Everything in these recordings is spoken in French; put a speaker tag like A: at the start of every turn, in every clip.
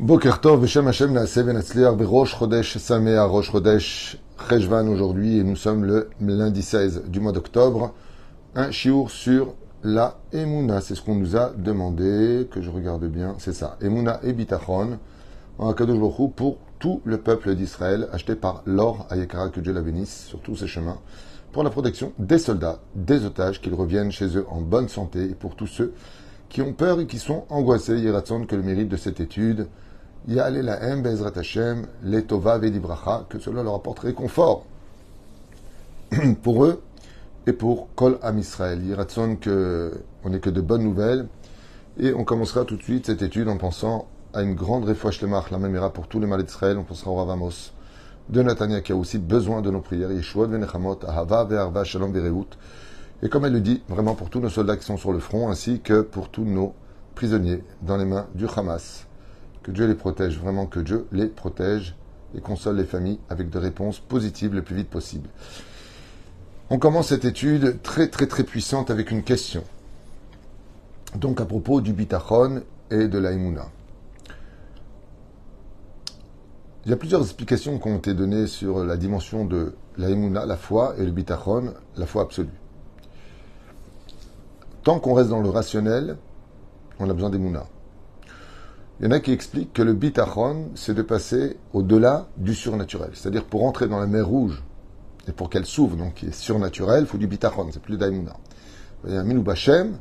A: Boker Tov, Beshem Hashem Naaseh Benatzliar, Berosh Chodesh Samea, Rosh Chodesh Cheshvan aujourd'hui, et nous sommes le lundi 16 du mois d'octobre. Un chiour sur la Emouna, c'est ce qu'on nous a demandé, que je regarde bien, c'est ça. Emouna et Bitachon, en Akadosh Baruch pour tout le peuple d'Israël, acheté par l'or Ayekara, que Dieu la bénisse sur tous ses chemins, pour la protection des soldats, des otages, qu'ils reviennent chez eux en bonne santé, et pour tous ceux qui ont peur et qui sont angoissés, Yeratzon, que le mérite de cette étude Ya'ale lahem be'ezrat Hashem, letova vedibracha, que cela leur apporte réconfort pour eux et pour Kol Am Israël. Yiratson que on n'est que de bonnes nouvelles. Et on commencera tout de suite cette étude en pensant à une grande refouach la même pour tous les malades d'Israël. On pensera au Ravamos de Natania qui a aussi besoin de nos prières. Yeshua venechamot, ahava ve'arva shalom ve'reut. Et comme elle le dit, vraiment pour tous nos soldats qui sont sur le front, ainsi que pour tous nos prisonniers dans les mains du Hamas. Que Dieu les protège, vraiment que Dieu les protège et console les familles avec des réponses positives le plus vite possible. On commence cette étude très très très puissante avec une question. Donc à propos du bitachon et de la Il y a plusieurs explications qui ont été données sur la dimension de la la foi, et le bitachon, la foi absolue. Tant qu'on reste dans le rationnel, on a besoin d'Emouna. Il y en a qui expliquent que le bitachon, c'est de passer au-delà du surnaturel. C'est-à-dire pour entrer dans la mer rouge et pour qu'elle s'ouvre, donc qui est surnaturel, il faut du bitachon, c'est plus daimuna. Vous voyez, Minou Bachem,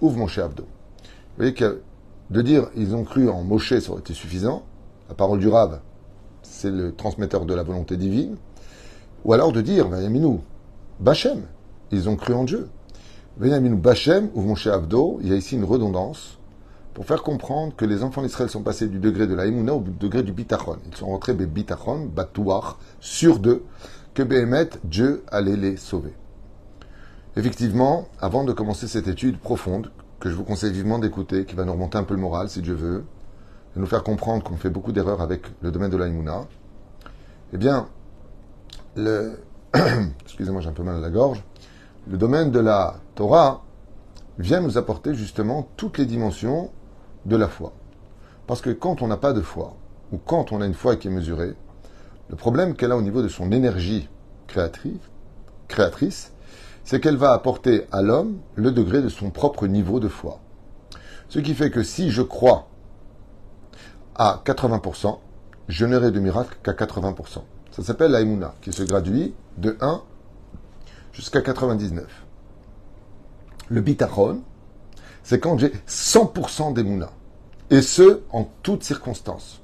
A: ouvre Moshe Abdo. Vous voyez que de dire ils ont cru en Moshe, ça aurait été suffisant. La parole du Rav, c'est le transmetteur de la volonté divine. Ou alors de dire, Minou Bachem, ils ont cru en Dieu. Minou Bachem, ouvre Moshe Abdo, il y a ici une redondance pour faire comprendre que les enfants d'Israël sont passés du degré de la au degré du Bitachon. Ils sont rentrés des Bitachon, Batouach, sur d'eux, que Béhémet, Dieu allait les sauver. Effectivement, avant de commencer cette étude profonde, que je vous conseille vivement d'écouter, qui va nous remonter un peu le moral, si Dieu veut, et nous faire comprendre qu'on fait beaucoup d'erreurs avec le domaine de la Emouna, eh bien, le... excusez-moi, j'ai un peu mal à la gorge, le domaine de la Torah vient nous apporter justement toutes les dimensions de la foi. Parce que quand on n'a pas de foi, ou quand on a une foi qui est mesurée, le problème qu'elle a au niveau de son énergie créatrice, créatrice c'est qu'elle va apporter à l'homme le degré de son propre niveau de foi. Ce qui fait que si je crois à 80%, je n'aurai de miracle qu'à 80%. Ça s'appelle la qui se graduit de 1 jusqu'à 99. Le bitachon, c'est quand j'ai 100% d'Emouna. Et ce, en toutes circonstances.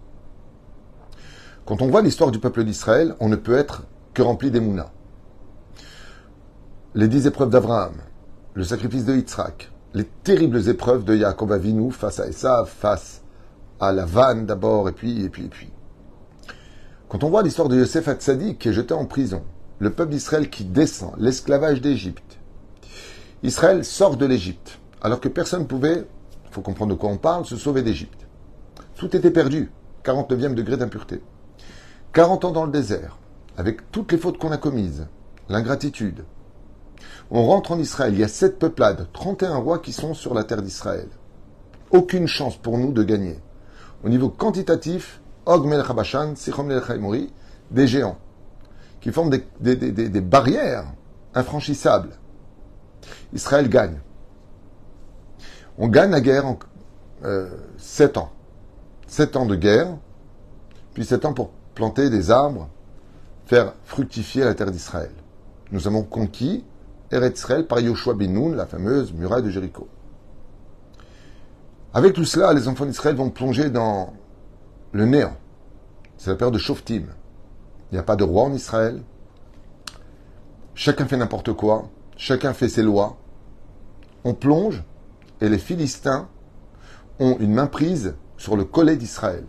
A: Quand on voit l'histoire du peuple d'Israël, on ne peut être que rempli d'Emouna. Les dix épreuves d'Abraham, le sacrifice de Yitzhak, les terribles épreuves de Yaakov Avinu face à Esav, face à la vanne d'abord, et puis, et puis, et puis. Quand on voit l'histoire de Yosef Hatzadik qui est jeté en prison, le peuple d'Israël qui descend, l'esclavage d'Égypte, Israël sort de l'Égypte alors que personne ne pouvait, il faut comprendre de quoi on parle, se sauver d'Égypte. Tout était perdu, 49e degré d'impureté. 40 ans dans le désert, avec toutes les fautes qu'on a commises, l'ingratitude. On rentre en Israël, il y a sept peuplades, 31 rois qui sont sur la terre d'Israël. Aucune chance pour nous de gagner. Au niveau quantitatif, Og Melech Sichom des géants, qui forment des barrières infranchissables. Israël gagne. On gagne la guerre en euh, sept ans. Sept ans de guerre, puis sept ans pour planter des arbres, faire fructifier la terre d'Israël. Nous avons conquis Eretz Israël par Yoshua bin la fameuse muraille de Jéricho. Avec tout cela, les enfants d'Israël vont plonger dans le néant. C'est la période de Shoftim. Il n'y a pas de roi en Israël. Chacun fait n'importe quoi. Chacun fait ses lois. On plonge et les Philistins ont une main prise sur le collet d'Israël.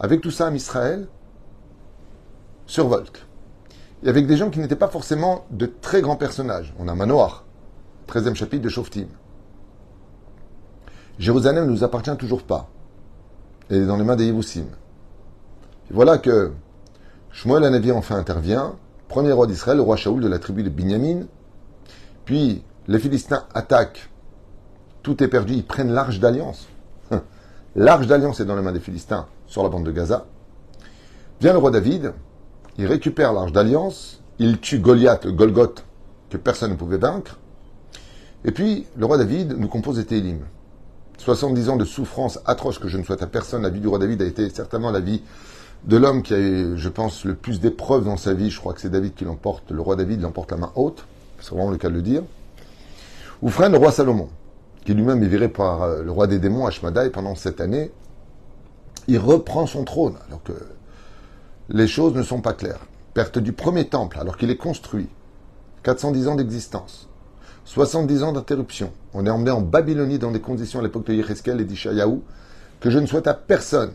A: Avec tout ça, Israël survolte. Et avec des gens qui n'étaient pas forcément de très grands personnages. On a Manoach, 13e chapitre de Shoftim. Jérusalem ne nous appartient toujours pas. Elle est dans les mains des Yévoussim. voilà que Shmuel Anavi enfin intervient, premier roi d'Israël, le roi Shaoul de la tribu de Binyamin. Puis les Philistins attaquent tout est perdu, ils prennent l'arche d'alliance. L'arche d'alliance est dans les mains des Philistins sur la bande de Gaza. Vient le roi David, il récupère l'arche d'alliance, il tue Goliath, Golgoth, que personne ne pouvait vaincre. Et puis, le roi David nous compose des Télim. 70 ans de souffrance atroce que je ne souhaite à personne. La vie du roi David a été certainement la vie de l'homme qui a, je pense, le plus d'épreuves dans sa vie. Je crois que c'est David qui l'emporte, le roi David l'emporte la main haute. C'est vraiment le cas de le dire. Ou frère le roi Salomon, qui lui-même est viré par euh, le roi des démons, Ashmadaï, pendant cette année. Il reprend son trône, alors que les choses ne sont pas claires. Perte du premier temple, alors qu'il est construit. 410 ans d'existence. 70 ans d'interruption. On est emmené en Babylonie dans des conditions à l'époque de Yecheskel et d'Ishayahu que je ne souhaite à personne.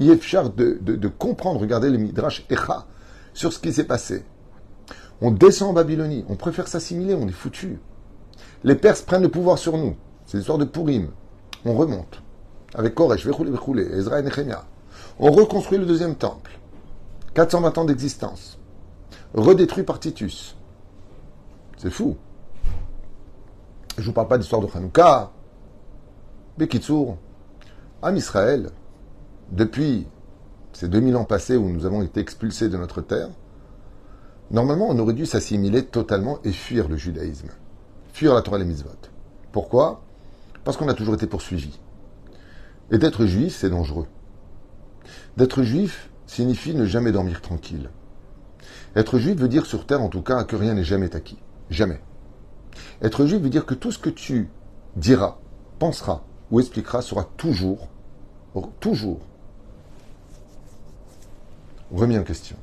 A: Il de, de comprendre, regardez le Midrash Echa, sur ce qui s'est passé. On descend en Babylonie, on préfère s'assimiler, on est foutu. Les Perses prennent le pouvoir sur nous. C'est l'histoire de Purim. On remonte. Avec Koresh, Vechoulé, Vechoulé, Ezra et Nehemia. On reconstruit le deuxième temple. 420 ans d'existence. Redétruit par Titus. C'est fou. Je ne vous parle pas d'histoire de Hanouka. Bekitsour, Am Israël, depuis ces 2000 ans passés où nous avons été expulsés de notre terre, normalement on aurait dû s'assimiler totalement et fuir le judaïsme, fuir la Torah et mitzvot. Pourquoi? Parce qu'on a toujours été poursuivis. Et d'être juif, c'est dangereux. D'être juif signifie ne jamais dormir tranquille. Être juif veut dire sur terre en tout cas que rien n'est jamais acquis. Jamais. Être juif veut dire que tout ce que tu diras, penseras ou expliqueras sera toujours, toujours remis en question.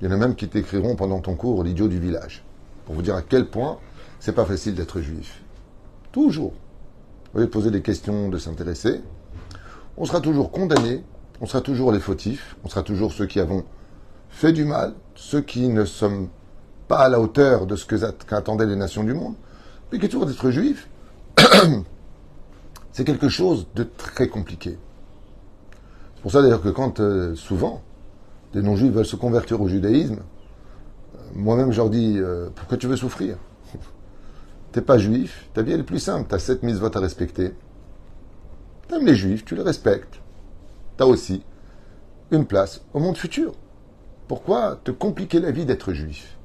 A: Il y en a même qui t'écriront pendant ton cours l'idiot du village, pour vous dire à quel point c'est pas facile d'être juif. Toujours. Vous voyez, poser des questions, de s'intéresser. On sera toujours condamné, on sera toujours les fautifs, on sera toujours ceux qui avons fait du mal, ceux qui ne sommes pas à la hauteur de ce qu'attendaient les nations du monde. Mais qui est toujours d'être juif, c'est quelque chose de très compliqué. C'est pour ça d'ailleurs que quand euh, souvent des non-juifs veulent se convertir au judaïsme, euh, moi-même je leur dis euh, pourquoi tu veux souffrir? T'es pas juif, ta vie elle est plus simple, t'as sept mises-votes à respecter. T'aimes les juifs, tu les respectes. T'as aussi une place au monde futur. Pourquoi te compliquer la vie d'être juif?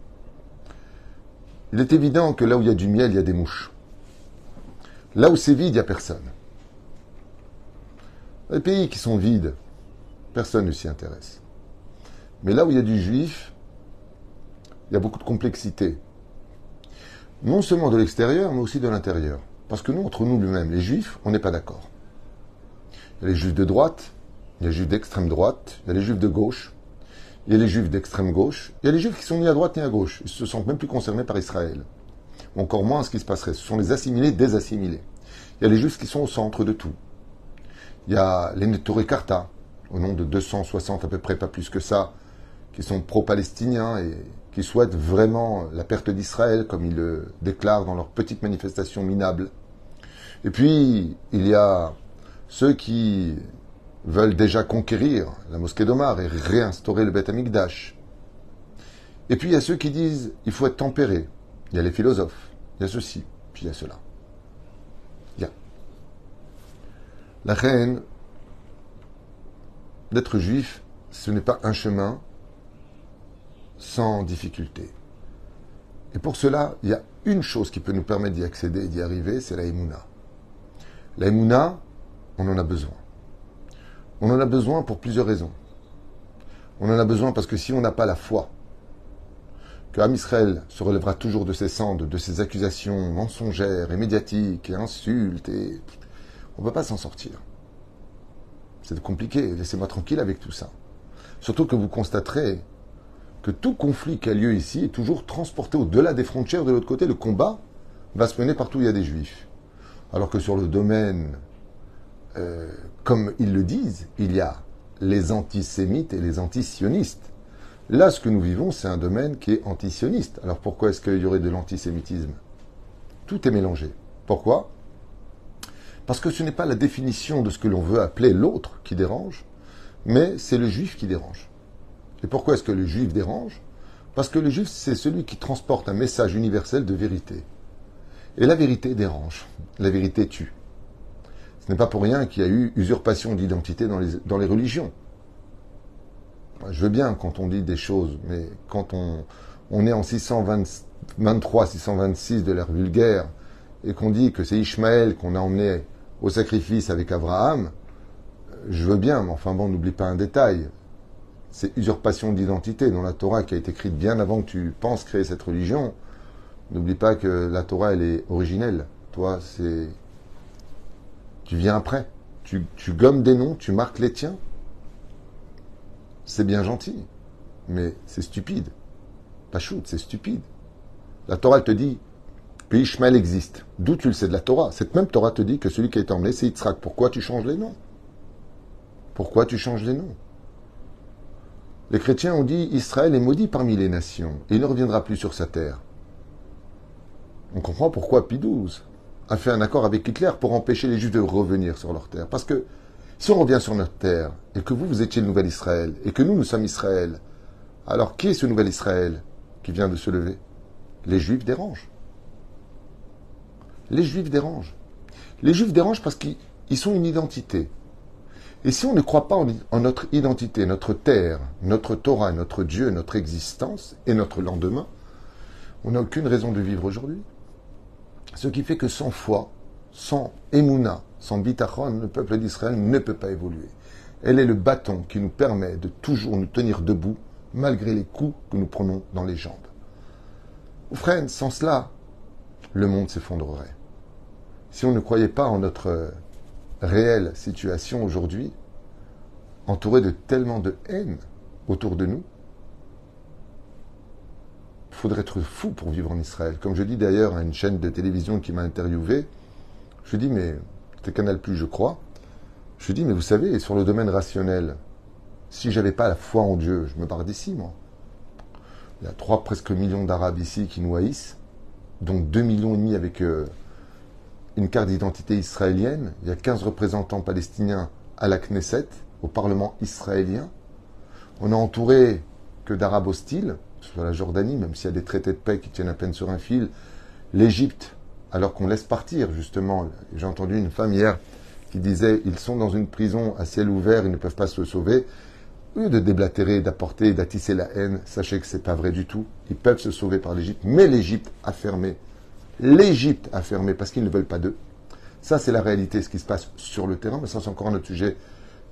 A: Il est évident que là où il y a du miel, il y a des mouches. Là où c'est vide, il n'y a personne. Les pays qui sont vides, personne ne s'y intéresse. Mais là où il y a du juif, il y a beaucoup de complexité. Non seulement de l'extérieur, mais aussi de l'intérieur. Parce que nous, entre nous nous-mêmes, les juifs, on n'est pas d'accord. Il y a les juifs de droite, il y a les juifs d'extrême droite, il y a les juifs de gauche, il y a les juifs d'extrême gauche, il y a les juifs qui sont ni à droite ni à gauche. Ils se sentent même plus concernés par Israël. Encore moins ce qui se passerait. Ce sont les assimilés désassimilés. Il y a les juifs qui sont au centre de tout. Il y a les Netoré Karta, au nom de 260 à peu près, pas plus que ça, qui sont pro-palestiniens et qui souhaitent vraiment la perte d'Israël, comme ils le déclarent dans leurs petites manifestations minables. Et puis, il y a ceux qui veulent déjà conquérir la mosquée d'Omar et réinstaurer le Beth Amikdash. Et puis il y a ceux qui disent il faut être tempéré. Il y a les philosophes, il y a ceci, puis il y a cela. Il. La reine d'être juif, ce n'est pas un chemin sans difficulté. Et pour cela, il y a une chose qui peut nous permettre d'y accéder et d'y arriver, c'est la Emouna. La Emouna, on en a besoin. On en a besoin pour plusieurs raisons. On en a besoin parce que si on n'a pas la foi que Am Israël se relèvera toujours de ses cendres, de ses accusations mensongères et médiatiques et insultes, et on ne peut pas s'en sortir. C'est compliqué, laissez-moi tranquille avec tout ça. Surtout que vous constaterez que tout conflit qui a lieu ici est toujours transporté au-delà des frontières. De l'autre côté, le combat va se mener partout où il y a des juifs. Alors que sur le domaine, euh, comme ils le disent, il y a les antisémites et les antisionistes. Là, ce que nous vivons, c'est un domaine qui est antisioniste. Alors pourquoi est-ce qu'il y aurait de l'antisémitisme? Tout est mélangé. Pourquoi? Parce que ce n'est pas la définition de ce que l'on veut appeler l'autre qui dérange, mais c'est le juif qui dérange. Et pourquoi est-ce que le juif dérange? Parce que le juif, c'est celui qui transporte un message universel de vérité. Et la vérité dérange. La vérité tue. Ce n'est pas pour rien qu'il y a eu usurpation d'identité dans les, religions. Je veux bien quand on dit des choses, mais quand on, on est en 623, 626 de l'ère vulgaire, et qu'on dit que c'est Ishmaël qu'on a emmené au sacrifice avec Abraham, je veux bien, mais enfin bon, n'oublie pas un détail. C'est usurpation d'identité dans la Torah qui a été écrite bien avant que tu penses créer cette religion. N'oublie pas que la Torah, elle est originelle. Toi, c'est. Tu viens après. Tu, gommes des noms, tu marques les tiens. C'est bien gentil, mais c'est stupide. Pas shoot, c'est stupide. La Torah, elle te dit que Ishmael existe. D'où tu le sais de la Torah? Cette même Torah te dit que celui qui a été emmené, c'est Yitzhak. Pourquoi tu changes les noms? Pourquoi tu changes les noms? Les chrétiens ont dit Israël est maudit parmi les nations et il ne reviendra plus sur sa terre. On comprend pourquoi Pie XII a fait un accord avec Hitler pour empêcher les Juifs de revenir sur leur terre. Parce que si on revient sur notre terre, et que vous, vous étiez le nouvel Israël, et que nous, nous sommes Israël, alors qui est ce nouvel Israël qui vient de se lever? Les Juifs dérangent. Les Juifs dérangent. Les Juifs dérangent parce qu'ils sont une identité. Et si on ne croit pas en, notre identité, notre terre, notre Torah, notre Dieu, notre existence et notre lendemain, on n'a aucune raison de vivre aujourd'hui. Ce qui fait que sans foi, sans émouna, sans bitachon, le peuple d'Israël ne peut pas évoluer. Elle est le bâton qui nous permet de toujours nous tenir debout malgré les coups que nous prenons dans les jambes. Frère, sans cela, le monde s'effondrerait. Si on ne croyait pas en notre réelle situation aujourd'hui, entouré de tellement de haine autour de nous, faudrait être fou pour vivre en Israël. Comme je dis d'ailleurs à une chaîne de télévision qui m'a interviewé, je dis, mais c'était Canal Plus, je crois. Je dis, mais vous savez, sur le domaine rationnel, si j'avais pas la foi en Dieu, je me barre d'ici, moi. Il y a trois presque millions d'Arabes ici qui nous haïssent, donc deux millions et demi avec euh, une carte d'identité israélienne. Il y a 15 représentants palestiniens à la Knesset, au Parlement israélien. On a entouré que d'Arabes hostiles, soit la Jordanie, même s'il y a des traités de paix qui tiennent à peine sur un fil, l'Égypte, alors qu'on laisse partir, justement. J'ai entendu une femme hier qui disait ils sont dans une prison à ciel ouvert, ils ne peuvent pas se sauver. Au lieu de déblatérer, d'apporter, d'attisser la haine, sachez que c'est pas vrai du tout. Ils peuvent se sauver par l'Égypte, mais l'Égypte a fermé. L'Égypte a fermé parce qu'ils ne veulent pas d'eux. Ça, c'est la réalité, ce qui se passe sur le terrain, mais ça, c'est encore un autre sujet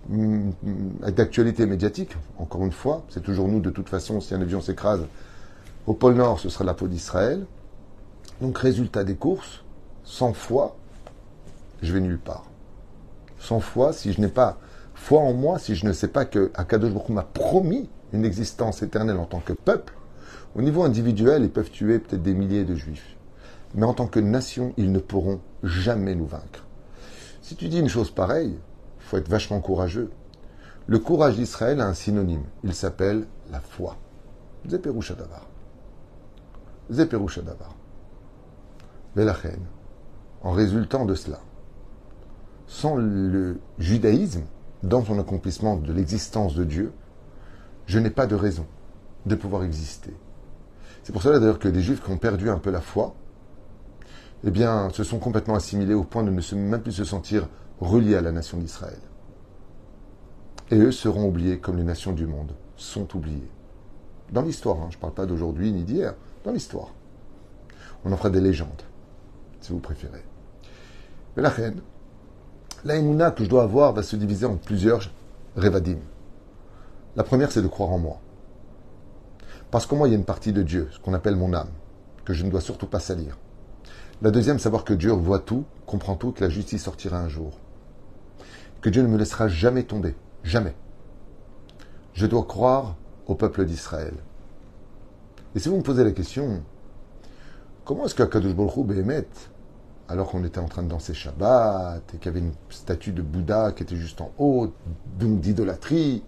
A: mm, mm, d'actualité médiatique. Encore une fois, c'est toujours nous, de toute façon, si un avion s'écrase au pôle Nord, ce sera la peau d'Israël. Donc, résultat des courses, sans foi, je vais nulle part. Sans foi, si je n'ai pas foi en moi, si je ne sais pas que Akadosh m'a promis une existence éternelle en tant que peuple, au niveau individuel, ils peuvent tuer peut-être des milliers de juifs. Mais en tant que nation, ils ne pourront jamais nous vaincre. Si tu dis une chose pareille, il faut être vachement courageux. Le courage d'Israël a un synonyme. Il s'appelle la foi. Zeperushadavar. Zeperushadavar. Velachen, en résultant de cela, sans le judaïsme, dans son accomplissement de l'existence de Dieu, je n'ai pas de raison de pouvoir exister. C'est pour cela d'ailleurs que les Juifs qui ont perdu un peu la foi, eh bien, se sont complètement assimilés au point de ne même plus se sentir reliés à la nation d'Israël. Et eux seront oubliés comme les nations du monde sont oubliées. Dans l'histoire, hein, je ne parle pas d'aujourd'hui ni d'hier, dans l'histoire. On en fera des légendes, si vous préférez. Mais la reine, la que je dois avoir va se diviser en plusieurs revadim. La première, c'est de croire en moi. Parce qu'en moi, il y a une partie de Dieu, ce qu'on appelle mon âme, que je ne dois surtout pas salir. La deuxième, savoir que Dieu voit tout, comprend tout, que la justice sortira un jour. Que Dieu ne me laissera jamais tomber. Jamais. Je dois croire au peuple d'Israël. Et si vous me posez la question, comment est-ce qu'Akadosh Baruch Hu, alors qu'on était en train de danser Shabbat, et qu'il y avait une statue de Bouddha qui était juste en haut, donc d'idolâtrie,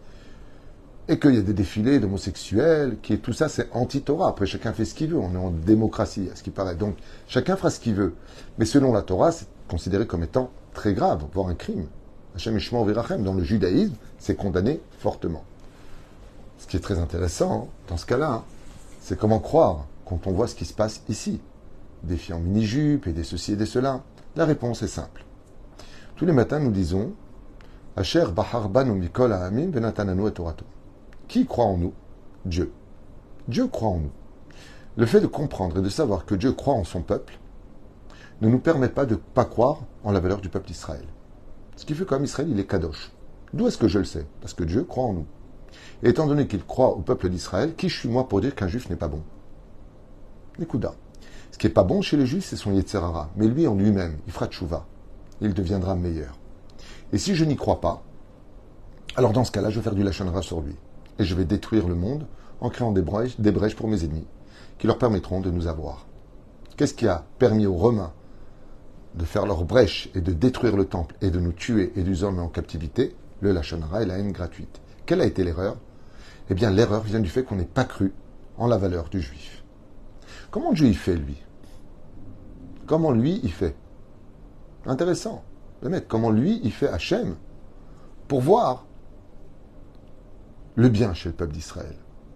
A: et qu'il y a des défilés d'homosexuels, qui tout ça, c'est anti-Torah. Après, chacun fait ce qu'il veut. On est en démocratie, à ce qui paraît. Donc, chacun fera ce qu'il veut. Mais selon la Torah, c'est considéré comme étant très grave, voire un crime. Hachem Ishmael Virachem, dans le judaïsme, c'est condamné fortement. Ce qui est très intéressant, hein, dans ce cas-là, hein, c'est comment croire quand on voit ce qui se passe ici. Des filles en mini-jupe et des ceci et des cela. La réponse est simple. Tous les matins, nous disons Asher Bahar Banu Mikol Ahamim Venatananu et Torato. Qui croit en nous? Dieu. Dieu croit en nous. Le fait de comprendre et de savoir que Dieu croit en son peuple ne nous permet pas de ne pas croire en la valeur du peuple d'Israël. Ce qui fait comme Israël, il est kadosh. D'où est-ce que je le sais? Parce que Dieu croit en nous. Et étant donné qu'il croit au peuple d'Israël, qui je suis moi pour dire qu'un juif n'est pas bon? Nikuda. Ce qui n'est pas bon chez les juifs, c'est son Yetzerara. Mais lui, en lui-même, il fera tchouva. Il deviendra meilleur. Et si je n'y crois pas, alors dans ce cas-là, je vais faire du lachonara sur lui. Et je vais détruire le monde en créant des brèches, pour mes ennemis, qui leur permettront de nous avoir. Qu'est-ce qui a permis aux Romains de faire leurs brèches et de détruire le temple et de nous tuer et nous hommes en captivité? Le lachonara et la haine gratuite. Quelle a été l'erreur? Eh bien, l'erreur vient du fait qu'on n'ait pas cru en la valeur du juif. Comment Dieu y fait, lui? Comment lui y fait? Intéressant. Le comment lui il fait Hachem? Pour voir le bien chez le peuple d'Israël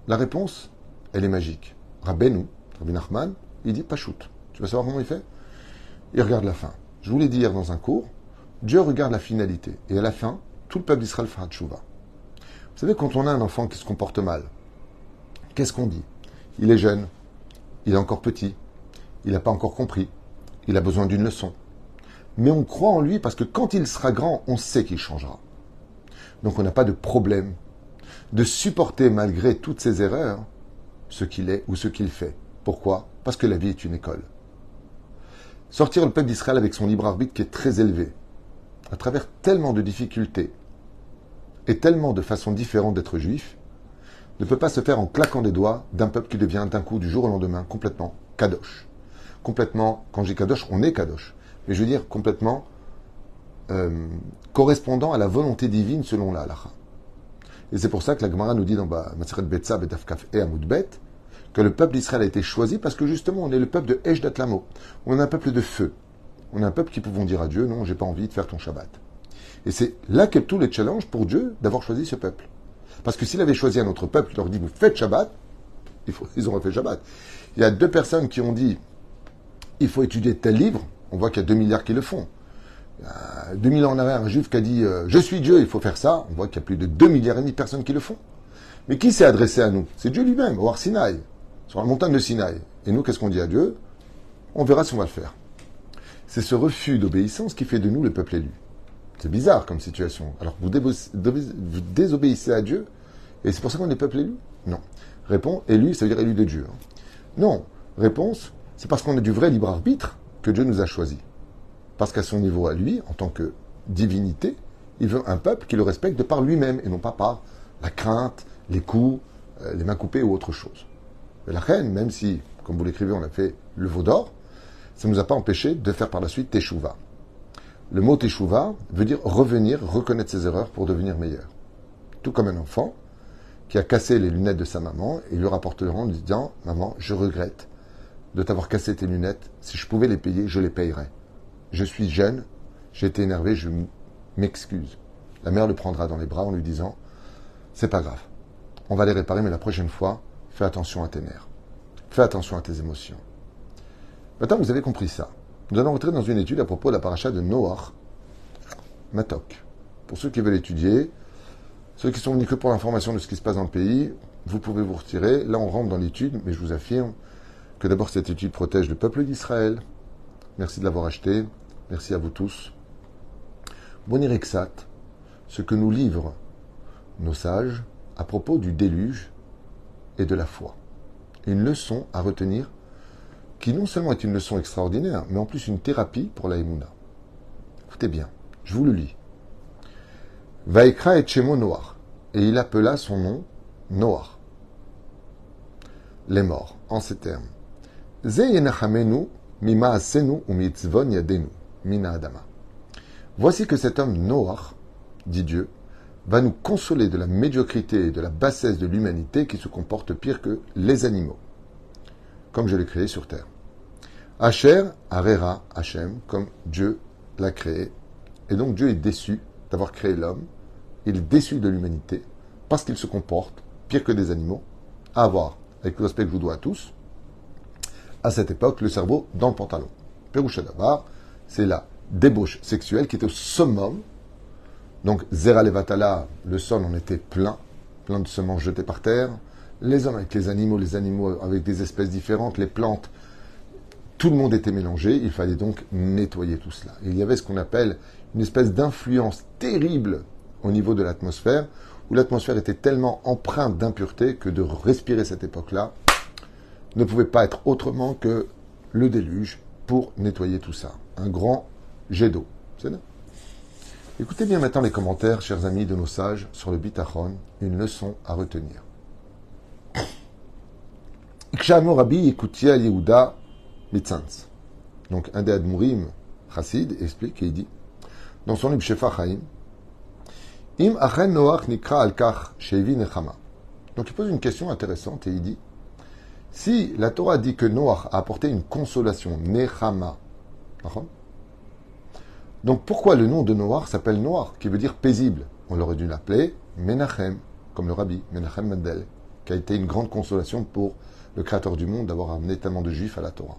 A: La réponse, elle est magique. Rabbeinu, Rabbi Nachman, il dit Pachout. Tu veux savoir comment il fait? Il regarde la fin. Je vous l'ai dit hier dans un cours, Dieu regarde la finalité. Et à la fin, tout le peuple d'Israël fera tchouva. Vous savez, quand on a un enfant qui se comporte mal, qu'est-ce qu'on dit? Il est jeune, il est encore petit, il n'a pas encore compris, il a besoin d'une leçon. Mais on croit en lui parce que quand il sera grand, on sait qu'il changera. Donc on n'a pas de problème de supporter malgré toutes ses erreurs ce qu'il est ou ce qu'il fait. Pourquoi? Parce que la vie est une école. Sortir le peuple d'Israël avec son libre arbitre qui est très élevé, à travers tellement de difficultés et tellement de façons différentes d'être juif, ne peut pas se faire en claquant des doigts d'un peuple qui devient d'un coup, du jour au lendemain, complètement kadosh. Complètement, quand j'ai kadosh, on est kadosh. Mais je veux dire complètement euh, correspondant à la volonté divine selon la. Et c'est pour ça que la Gemara nous dit dans Maseret Betzab et Dafkaf et Amoudbet que le peuple d'Israël a été choisi parce que justement on est le peuple de Esh Datlamo. On est un peuple de feu. On est un peuple qui pouvons dire à Dieu non, j'ai pas envie de faire ton Shabbat. Et c'est là qu'est tout le challenge pour Dieu d'avoir choisi ce peuple. Parce que s'il avait choisi un autre peuple, il leur dit vous faites Shabbat, ils auraient fait Shabbat. Il y a deux personnes qui ont dit il faut étudier tel livre, on voit qu'il y a 2 milliards qui le font. Y a 2000 ans en arrière, un juif qui a dit euh, Je suis Dieu, il faut faire ça. On voit qu'il y a plus de 2 milliards et demi de personnes qui le font. Mais qui s'est adressé à nous? C'est Dieu lui-même, au Sinaï, sur la montagne de Sinaï. Et nous, qu'est-ce qu'on dit à Dieu? On verra si on va le faire. C'est ce refus d'obéissance qui fait de nous le peuple élu. C'est bizarre comme situation. Alors vous, vous désobéissez à Dieu, et c'est pour ça qu'on est peuple élu? Non. Réponse élu, ça veut dire élu de Dieu. Non. Réponse, c'est parce qu'on a du vrai libre arbitre que Dieu nous a choisis. Parce qu'à son niveau à lui, en tant que divinité, il veut un peuple qui le respecte de par lui-même et non pas par la crainte, les coups, euh, les mains coupées ou autre chose. Mais la reine, même si, comme vous l'écrivez, on a fait le veau d'or, ça ne nous a pas empêché de faire par la suite Teshuva. Le mot Teshuva veut dire revenir, reconnaître ses erreurs pour devenir meilleur. Tout comme un enfant qui a cassé les lunettes de sa maman et lui rapportera en lui disant Maman, je regrette de t'avoir cassé tes lunettes. Si je pouvais les payer, je les payerais. Je suis jeune, j'ai été énervé, je m'excuse. La mère le prendra dans les bras en lui disant C'est pas grave. On va les réparer, mais la prochaine fois, fais attention à tes nerfs. Fais attention à tes émotions. Maintenant, vous avez compris ça. Nous allons entrer dans une étude à propos de la paracha de Noach, Matok. Pour ceux qui veulent étudier, ceux qui sont venus que pour l'information de ce qui se passe dans le pays, vous pouvez vous retirer. Là, on rentre dans l'étude, mais je vous affirme que d'abord cette étude protège le peuple d'Israël. Merci de l'avoir acheté. Merci à vous tous. Bonirexat, ce que nous livrent nos sages à propos du déluge et de la foi. Une leçon à retenir qui non seulement est une leçon extraordinaire, mais en plus une thérapie pour la. Écoutez bien, je vous le lis. Vaikra et Chemo Noir, et il appela son nom Noir. Les morts, en ces termes. Voici que cet homme Noach, dit Dieu, va nous consoler de la médiocrité et de la bassesse de l'humanité qui se comporte pire que les animaux, comme je l'ai créé sur terre. Asher, Arera, Hachem, comme Dieu l'a créé. Et donc Dieu est déçu d'avoir créé l'homme. Il est déçu de l'humanité parce qu'il se comporte pire que des animaux. À avoir, avec l'aspect que je vous dois à tous, à cette époque le cerveau dans le pantalon. Péroucha d'abord, c'est la débauche sexuelle qui était au summum. Donc, Zera Levatala, le sol en était plein, plein de semences jetées par terre. Les hommes avec les animaux, les animaux avec des espèces différentes, les plantes, tout le monde était mélangé. Il fallait donc nettoyer tout cela. il y avait ce qu'on appelle une espèce d'influence terrible au niveau de l'atmosphère, où l'atmosphère était tellement empreinte d'impureté que de respirer cette époque-là ne pouvait pas être autrement que le déluge pour nettoyer tout ça. Un grand jet d'eau. C'est Écoutez bien maintenant les commentaires, chers amis de nos sages, sur le bitachon, une leçon à retenir. Donc un des Admurim, Chassid, explique et il dit, dans son livre Shefa Chaim, Im achen Noach nikra al kach shevi nechama. Donc il pose une question intéressante et il dit, si la Torah dit que Noach a apporté une consolation, nechama, donc pourquoi le nom de Noach s'appelle Noach, qui veut dire paisible? On aurait dû l'appeler Menachem, comme le rabbi Menachem Mendel, qui a été une grande consolation pour le Créateur du monde d'avoir amené tellement de Juifs à la Torah.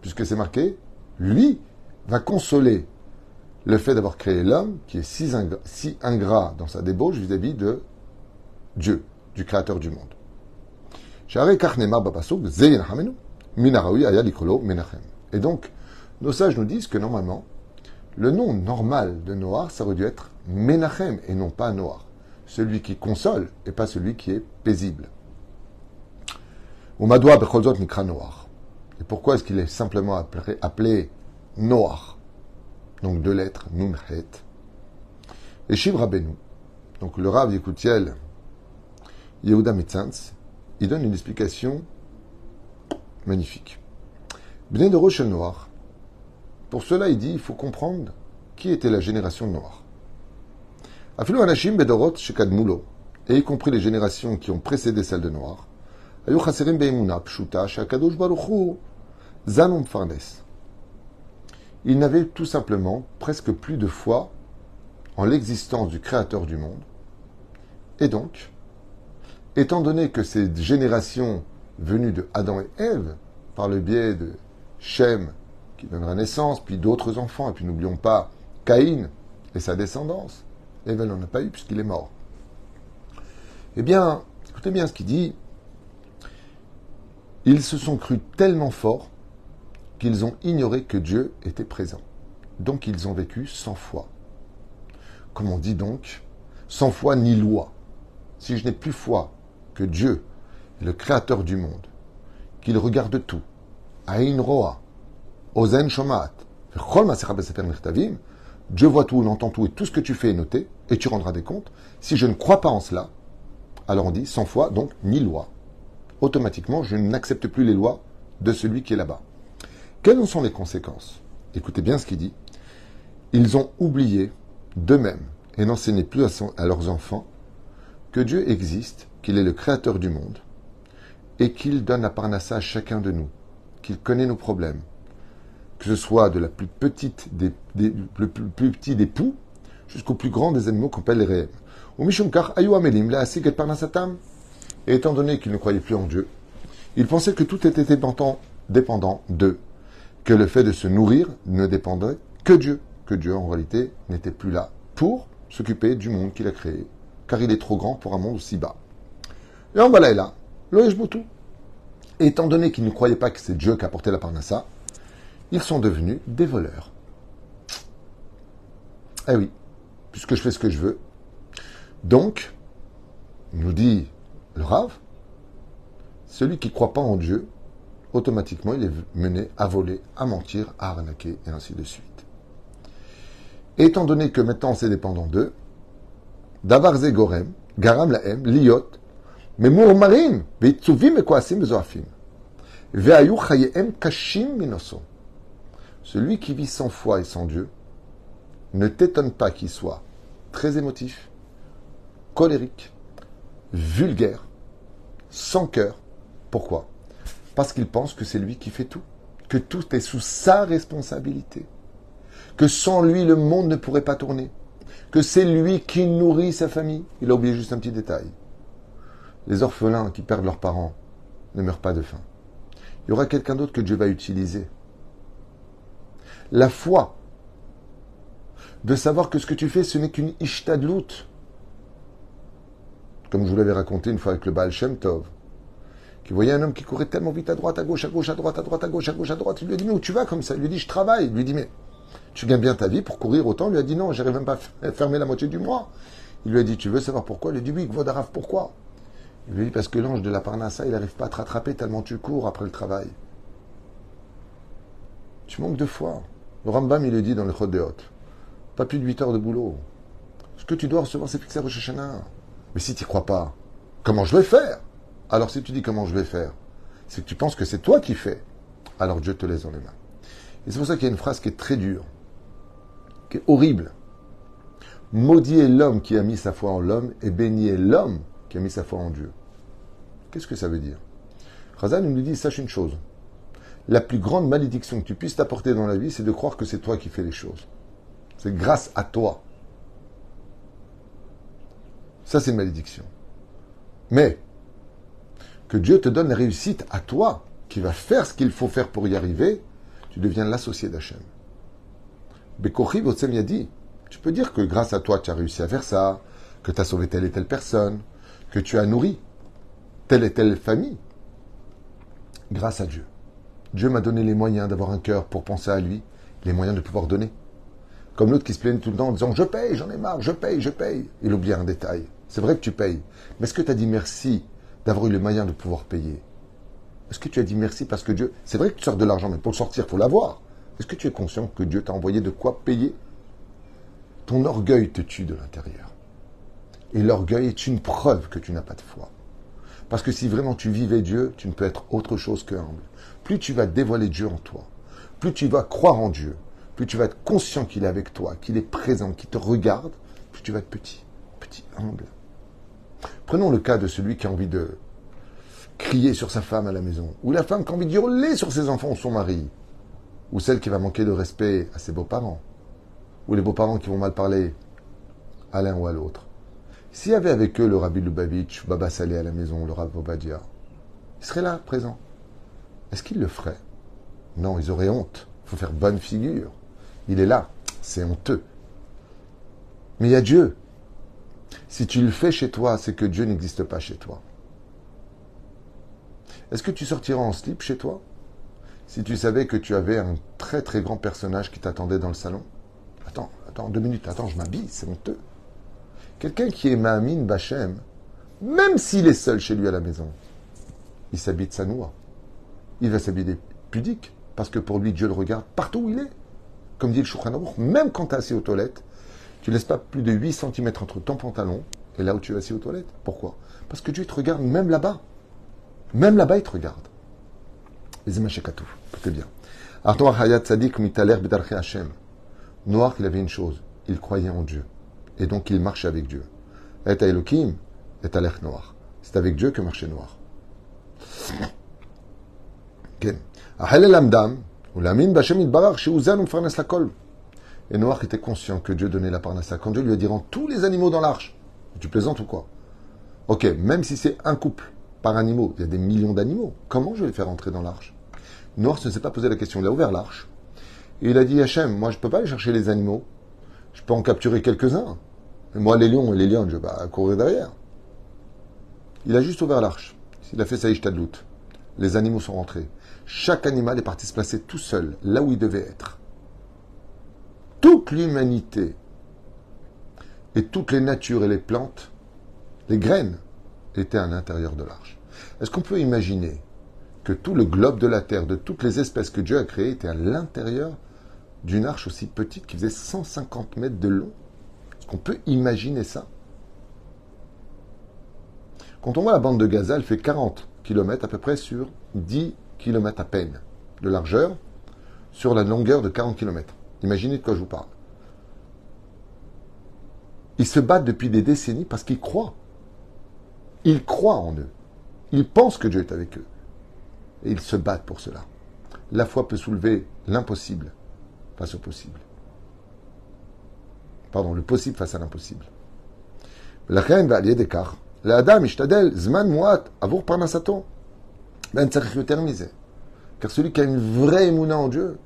A: Puisque c'est marqué, lui va consoler le fait d'avoir créé l'homme qui est si ingrat, dans sa débauche vis-à-vis de Dieu, du Créateur du monde. Et donc, nos sages nous disent que normalement, le nom normal de Noir, ça aurait dû être Menachem et non pas Noir. Celui qui console et pas celui qui est paisible. Et pourquoi est-ce qu'il est simplement appelé, appelé Donc deux lettres, Nunhet. Et Shiv Rabbeinu, donc le Rav Yekoutiel Yehuda Mitzanz, il donne une explication magnifique. De Roche Noir. Pour cela, il dit il faut comprendre qui était la génération noire. Afilu Anashim Bedorot Shekadmulo, et y compris les générations qui ont précédé celle de Noir, Ayu Chaserim Beimuna Pshuta Shakadosh Baruchu Zanum Farnes. Il n'avait tout simplement presque plus de foi en l'existence du Créateur du monde, et donc, étant donné que ces générations venues de Adam et Ève, par le biais de Shem, qui donnera naissance, puis d'autres enfants, et puis n'oublions pas Caïn et sa descendance, Ève n'en a pas eu puisqu'il est mort. Eh bien, écoutez bien ce qu'il dit. Ils se sont crus tellement forts qu'ils ont ignoré que Dieu était présent. Donc ils ont vécu sans foi. Comme on dit donc, sans foi ni loi. Si je n'ai plus foi que Dieu est le créateur du monde, qu'il regarde tout, Aïn Roa, Ozen Shomat, Dieu voit tout, il entend tout, et tout ce que tu fais est noté, et tu rendras des comptes. Si je ne crois pas en cela, alors on dit sans foi, donc ni loi. Automatiquement, je n'accepte plus les lois de celui qui est là-bas. Quelles en sont les conséquences? Écoutez bien ce qu'il dit. Ils ont oublié d'eux-mêmes et n'enseignaient plus à leurs enfants que Dieu existe qu'il est le créateur du monde et qu'il donne la parnassa à chacun de nous, qu'il connaît nos problèmes, que ce soit de la plus petite des, plus, des poux jusqu'au plus grand des animaux qu'on appelle les rêves. Et étant donné qu'ils ne croyaient plus en Dieu, ils pensaient que tout était dépendant, dépendant d'eux, que le fait de se nourrir ne dépendait que Dieu, que Dieu en réalité n'était plus là pour s'occuper du monde qu'il a créé, car il est trop grand pour un monde aussi bas. Et voilà là, tout. Étant donné qu'ils ne croyaient pas que c'est Dieu qui apportait la parnassa, ils sont devenus des voleurs. Eh oui, puisque je fais ce que je veux. Donc, nous dit le Rav, celui qui ne croit pas en Dieu, automatiquement, il est mené à voler, à mentir, à arnaquer, et ainsi de suite. Étant donné que maintenant c'est dépendant d'eux, Davar Zegorem, Garam Laem, Liot, mais Mourmarim, Celui qui vit sans foi et sans Dieu, ne t'étonne pas qu'il soit très émotif, colérique, vulgaire, sans cœur. Pourquoi? Parce qu'il pense que c'est lui qui fait tout, que tout est sous sa responsabilité, que sans lui le monde ne pourrait pas tourner, que c'est lui qui nourrit sa famille. Il a oublié juste un petit détail. Les orphelins qui perdent leurs parents ne meurent pas de faim. il y aura quelqu'un d'autre que Dieu va utiliser. La foi, de savoir que ce que tu fais, ce n'est qu'une ishtadlout. Comme je vous l'avais raconté une fois avec le Baal Shem Tov, qui voyait un homme qui courait tellement vite à droite, à gauche, à gauche, à droite, à droite, à gauche, à gauche, à droite. Il lui a dit, mais où tu vas comme ça? Il lui a dit, je travaille. Il lui a dit, mais tu gagnes bien ta vie pour courir autant? Il lui a dit, non, j'arrive même pas à fermer la moitié du mois. Il lui a dit, tu veux savoir pourquoi? Il lui a dit, oui, Gvodaraf, pourquoi? Il lui dit, parce que l'ange de la Parnassa, il n'arrive pas à te rattraper tellement tu cours après le travail. Tu manques de foi. Le Rambam, il le dit dans le Chod Hautes. Pas plus de 8 heures de boulot. Ce que tu dois recevoir, c'est fixé à Rosh. Mais si tu n'y crois pas, comment je vais faire? Alors si tu dis comment je vais faire, c'est que tu penses que c'est toi qui fais. Alors Dieu te laisse dans les mains. Et c'est pour ça qu'il y a une phrase qui est très dure, qui est horrible. Maudit l'homme qui a mis sa foi en l'homme, et béni l'homme qui a mis sa foi en Dieu. Qu'est-ce que ça veut dire? Razan nous dit, sache une chose. La plus grande malédiction que tu puisses t'apporter dans la vie, c'est de croire que c'est toi qui fais les choses. C'est grâce à toi. Ça, c'est une malédiction. Mais que Dieu te donne la réussite à toi, qui va faire ce qu'il faut faire pour y arriver, tu deviens l'associé d'Hachem. Bekochi Votsem a dit, tu peux dire que grâce à toi, tu as réussi à faire ça, que tu as sauvé telle et telle personne, que tu as nourri telle et telle famille. Grâce à Dieu. Dieu m'a donné les moyens d'avoir un cœur pour penser à lui, les moyens de pouvoir donner. Comme l'autre qui se plaigne tout le temps en disant Je paye, j'en ai marre, je paye, je paye. Il oublie un détail. C'est vrai que tu payes. Mais est-ce que tu as dit merci d'avoir eu les moyens de pouvoir payer? Est-ce que tu as dit merci parce que Dieu. C'est vrai que tu sors de l'argent, mais pour le sortir, il faut l'avoir. Est-ce que tu es conscient que Dieu t'a envoyé de quoi payer? Ton orgueil te tue de l'intérieur. Et l'orgueil est une preuve que tu n'as pas de foi. Parce que si vraiment tu vivais Dieu, tu ne peux être autre chose que humble. Plus tu vas dévoiler Dieu en toi, plus tu vas croire en Dieu, plus tu vas être conscient qu'il est avec toi, qu'il est présent, qu'il te regarde, plus tu vas être petit, petit, humble. Prenons le cas de celui qui a envie de crier sur sa femme à la maison, ou la femme qui a envie de hurler sur ses enfants ou son mari, ou celle qui va manquer de respect à ses beaux-parents, ou les beaux-parents qui vont mal parler à l'un ou à l'autre. S'il y avait avec eux le Rabbi Lubavitch, Baba Salé à la maison, le Rabbi Obadia, ils seraient là, présents. Est-ce qu'ils le feraient? Non, ils auraient honte. Il faut faire bonne figure. Il est là. C'est honteux. Mais il y a Dieu. Si tu le fais chez toi, c'est que Dieu n'existe pas chez toi. Est-ce que tu sortiras en slip chez toi? Si tu savais que tu avais un très très grand personnage qui t'attendait dans le salon? Attends, attends, deux minutes, attends, je m'habille, c'est honteux. Quelqu'un qui est Mahamine Bachem, même s'il est seul chez lui à la maison, il s'habille de sa noix. Il va s'habiller pudique, parce que pour lui, Dieu le regarde partout où il est. Comme dit le Shulchan même quand tu es assis aux toilettes, tu laisses pas plus de 8 cm entre ton pantalon et là où tu es assis aux toilettes. Pourquoi? Parce que Dieu te regarde même là-bas. Même là-bas, il te regarde. Les tout est bien. Hayat Sadik Mitaler Hashem. Noir, il avait une chose, il croyait en Dieu. Et donc il marchait avec Dieu. Et est l'air noir. C'est avec Dieu que marchait noir. Et Noach était conscient que Dieu donnait la parnassa. Quand Dieu lui a dit rends tous les animaux dans l'arche, tu plaisantes ou quoi? Ok, même si c'est un couple par animaux, il y a des millions d'animaux, comment je vais les faire entrer dans l'arche? Noach ne s'est pas posé la question, il a ouvert l'arche. Et il a dit Hachem, moi je ne peux pas aller chercher les animaux, je peux en capturer quelques-uns. Moi les lions et les lions, je vais courir derrière. Il a juste ouvert l'arche. Il a fait sa ishtadlout. Les animaux sont rentrés. Chaque animal est parti se placer tout seul, là où il devait être. Toute l'humanité et toutes les natures et les plantes, les graines, étaient à l'intérieur de l'arche. Est-ce qu'on peut imaginer que tout le globe de la Terre, de toutes les espèces que Dieu a créées, était à l'intérieur d'une arche aussi petite qui faisait 150 mètres de long? Qu'on peut imaginer ça Quand on voit la bande de Gaza, elle fait 40 km à peu près sur 10 km à peine de largeur sur la longueur de 40 km. Imaginez de quoi je vous parle. Ils se battent depuis des décennies parce qu'ils croient. Ils croient en eux. Ils pensent que Dieu est avec eux. Et ils se battent pour cela. La foi peut soulever l'impossible face au possible. Pardon, le possible face à l'impossible. La reine va allier d'écart. La dame, zman muat, avour parnasaton. Ben, Car celui qui a une vraie émouna en Dieu,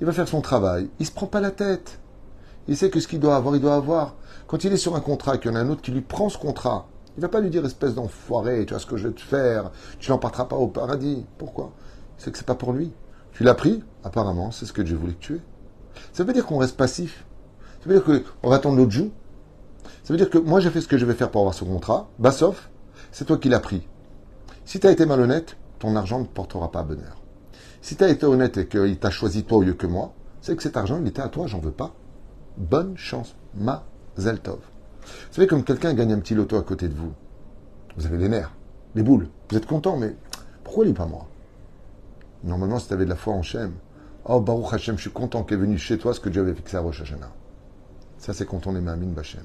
A: il va faire son travail. Il se prend pas la tête. Il sait que ce qu'il doit avoir, il doit avoir. Quand il est sur un contrat, qu'il y en a un autre qui lui prend ce contrat, il va pas lui dire espèce d'enfoiré, tu vois ce que je vais te faire, tu n'en partiras pas au paradis. Pourquoi? C'est que c'est pas pour lui. Tu l'as pris, apparemment, c'est ce que Dieu voulait que tu aies. Ça veut dire qu'on reste passif. Ça veut dire qu'on va attendre l'autre joue. Ça veut dire que moi j'ai fait ce que je vais faire pour avoir ce contrat. Sauf, c'est toi qui l'as pris. Si tu as été malhonnête, ton argent ne portera pas bonheur. Si tu as été honnête et qu'il t'a choisi toi au lieu que moi, c'est que cet argent, il était à toi, j'en veux pas. Bonne chance. Ma Zeltov. Vous savez, comme quelqu'un gagne un petit loto à côté de vous, vous avez les nerfs, les boules. Vous êtes content, mais pourquoi n'est pas moi? Normalement, si tu avais de la foi en Shem, oh Baruch Hashem, je suis content qu'il est venu chez toi ce que Dieu avait fixé à Rosh Hashanah. Ça, c'est quand on est Mamin Bachem.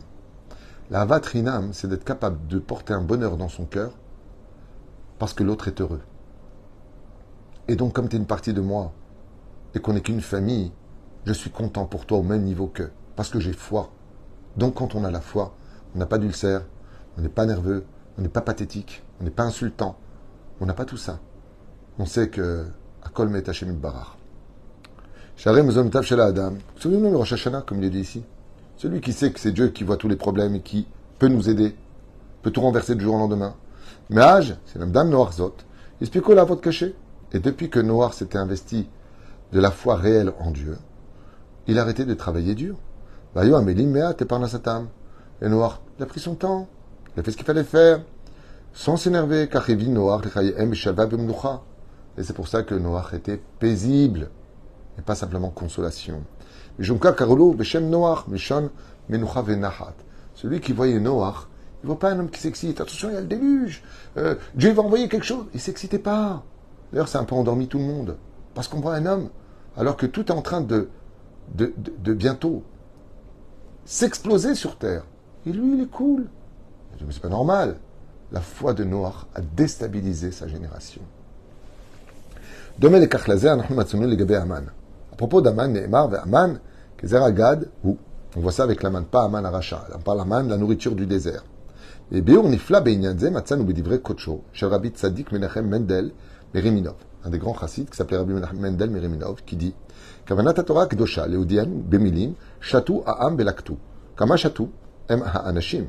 A: La Vatrinam, c'est d'être capable de porter un bonheur dans son cœur parce que l'autre est heureux. Et donc, comme tu es une partie de moi et qu'on n'est qu'une famille, je suis content pour toi au même niveau que, parce que j'ai foi. Donc quand on a la foi, on n'a pas d'ulcère, on n'est pas nerveux, on n'est pas pathétique, on n'est pas insultant, on n'a pas tout ça. On sait que Akol Met Hashem Barar. Adam. Souvenez-vous le Rosh Hashanah, comme il est dit ici? Celui qui sait que c'est Dieu qui voit tous les problèmes et qui peut nous aider, peut tout renverser du jour au lendemain. Mais âge, c'est la dame Noir Zot. Expliquez la votre cachet. Et depuis que Noir s'était investi de la foi réelle en Dieu, il a arrêté de travailler dur. Et Noir, il a pris son temps, il a fait ce qu'il fallait faire, sans s'énerver, car il vit Noir, et c'est pour ça que Noir était paisible, et pas simplement consolation. Celui qui voyait Noir, il ne voit pas un homme qui s'excite. Attention, il y a le déluge. Euh, Dieu va envoyer quelque chose. Il ne s'excitait pas. D'ailleurs, c'est un peu endormi tout le monde. Parce qu'on voit un homme, alors que tout est en train de, de, bientôt s'exploser sur terre. Et lui, il est cool. Mais c'est pas normal. La foi de Noach a déstabilisé sa génération. À propos d'Aman, Ne'emar, Aman, Kezer Gad, ou on voit ça avec l'Aman, pas Aman Aracha. On parle Aman, la nourriture du désert. Et Beur Nifla Beinyanze, Matzan ou Bedivre Kocho, Shel Rabbi Tzadik Menachem Mendel, Meriminov, un des grands chassides qui s'appelait Rabbi Menachem Mendel Meriminov, qui dit כוונת התורה הקדושה להודיענו במילים, שתו העם ולקטו. כמה שתו הם האנשים.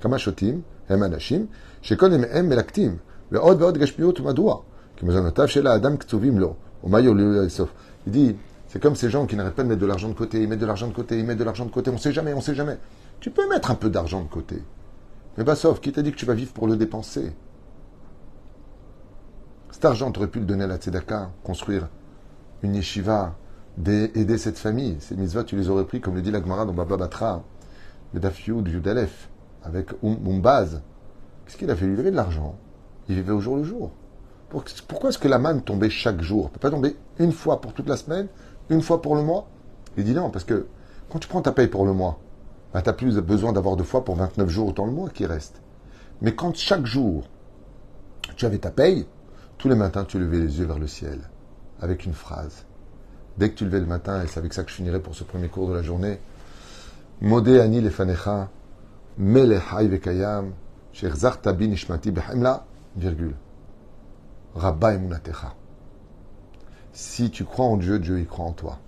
A: כמה שותים הם אנשים, שכל ימיהם מלקטים, ועוד ועוד גשמיות מדוע? כי מזונותיו של האדם קצובים לו, ומה יוליו לסוף? il dit, c'est comme ces gens qui n'arrêtent pas de mettre de l'argent de côté, ils mettent de l'argent de côté, ils mettent de l'argent de côté, on sait jamais, on sait jamais. Tu peux mettre un peu d'argent de côté. Mais bah sauf, qui t'a dit que tu vas vivre pour le dépenser? Cet argent, tu aurais pu le donner à la Tzedaka, construire une yeshiva, d'aider cette famille. Ces mitzvahs, tu les aurais pris, comme le dit la Gemara dans Baba Batra, le Yudalef, avec Umbaz. Qu'est-ce qu'il a fait? Il avait de l'argent. Il vivait au jour le jour. Pourquoi est-ce que la manne tombait chaque jour? Elle peut pas tomber une fois pour toute la semaine, une fois pour le mois? Il dit non, parce que quand tu prends ta paye pour le mois, bah, tu n'as plus besoin d'avoir deux fois pour 29 jours dans le mois qui reste. Mais quand chaque jour, tu avais ta paye, tous les matins, tu levais les yeux vers le ciel avec une phrase. Dès que tu levais le matin, et c'est avec ça que je finirai pour ce premier cours de la journée, Modé ani lefanecha, vekayam, nishmati behemla, virgule. Rabba emunatecha. Si tu crois en Dieu, Dieu y croit en toi.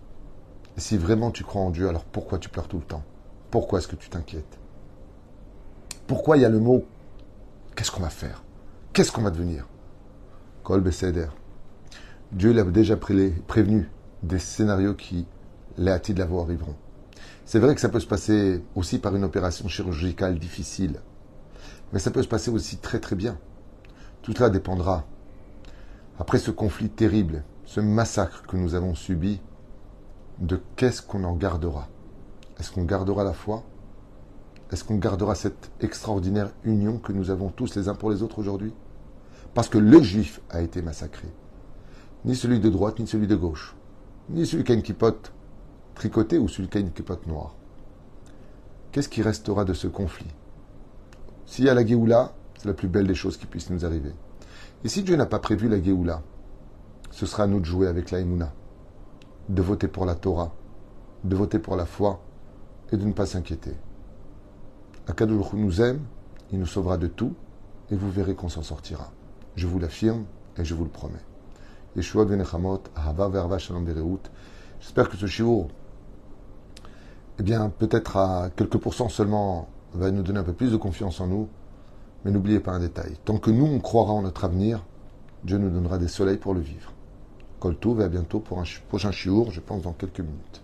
A: Et si vraiment tu crois en Dieu, alors pourquoi tu pleures tout le temps? Pourquoi est-ce que tu t'inquiètes? Pourquoi il y a le mot Qu'est-ce qu'on va faire? Qu'est-ce qu'on va devenir? Kol Beseder. Dieu l'a déjà prévenu des scénarios qui, les de la arriveront. C'est vrai que ça peut se passer aussi par une opération chirurgicale difficile, mais ça peut se passer aussi très très bien. Tout cela dépendra, après ce conflit terrible, ce massacre que nous avons subi, de qu'est-ce qu'on en gardera? Est-ce qu'on gardera la foi? Est-ce qu'on gardera cette extraordinaire union que nous avons tous les uns pour les autres aujourd'hui? Parce que le juif a été massacré ni celui de droite, ni celui de gauche, ni celui qui a une kipote tricotée ou celui qui a une kipote noire. Qu'est-ce qui restera de ce conflit? S'il y a la Géoula, c'est la plus belle des choses qui puissent nous arriver. Et si Dieu n'a pas prévu la Géoula, ce sera à nous de jouer avec la Emouna, de voter pour la Torah, de voter pour la foi et de ne pas s'inquiéter. Akadosh nous aime, il nous sauvera de tout et vous verrez qu'on s'en sortira. Je vous l'affirme et je vous le promets. Yeshua Venechamot, Ahava Verva Shalom J'espère que ce shiur, eh bien, peut-être à quelques pourcents seulement, va nous donner un peu plus de confiance en nous. Mais n'oubliez pas un détail. Tant que nous, on croira en notre avenir, Dieu nous donnera des soleils pour le vivre. Et à bientôt pour un prochain shiur, je pense dans quelques minutes.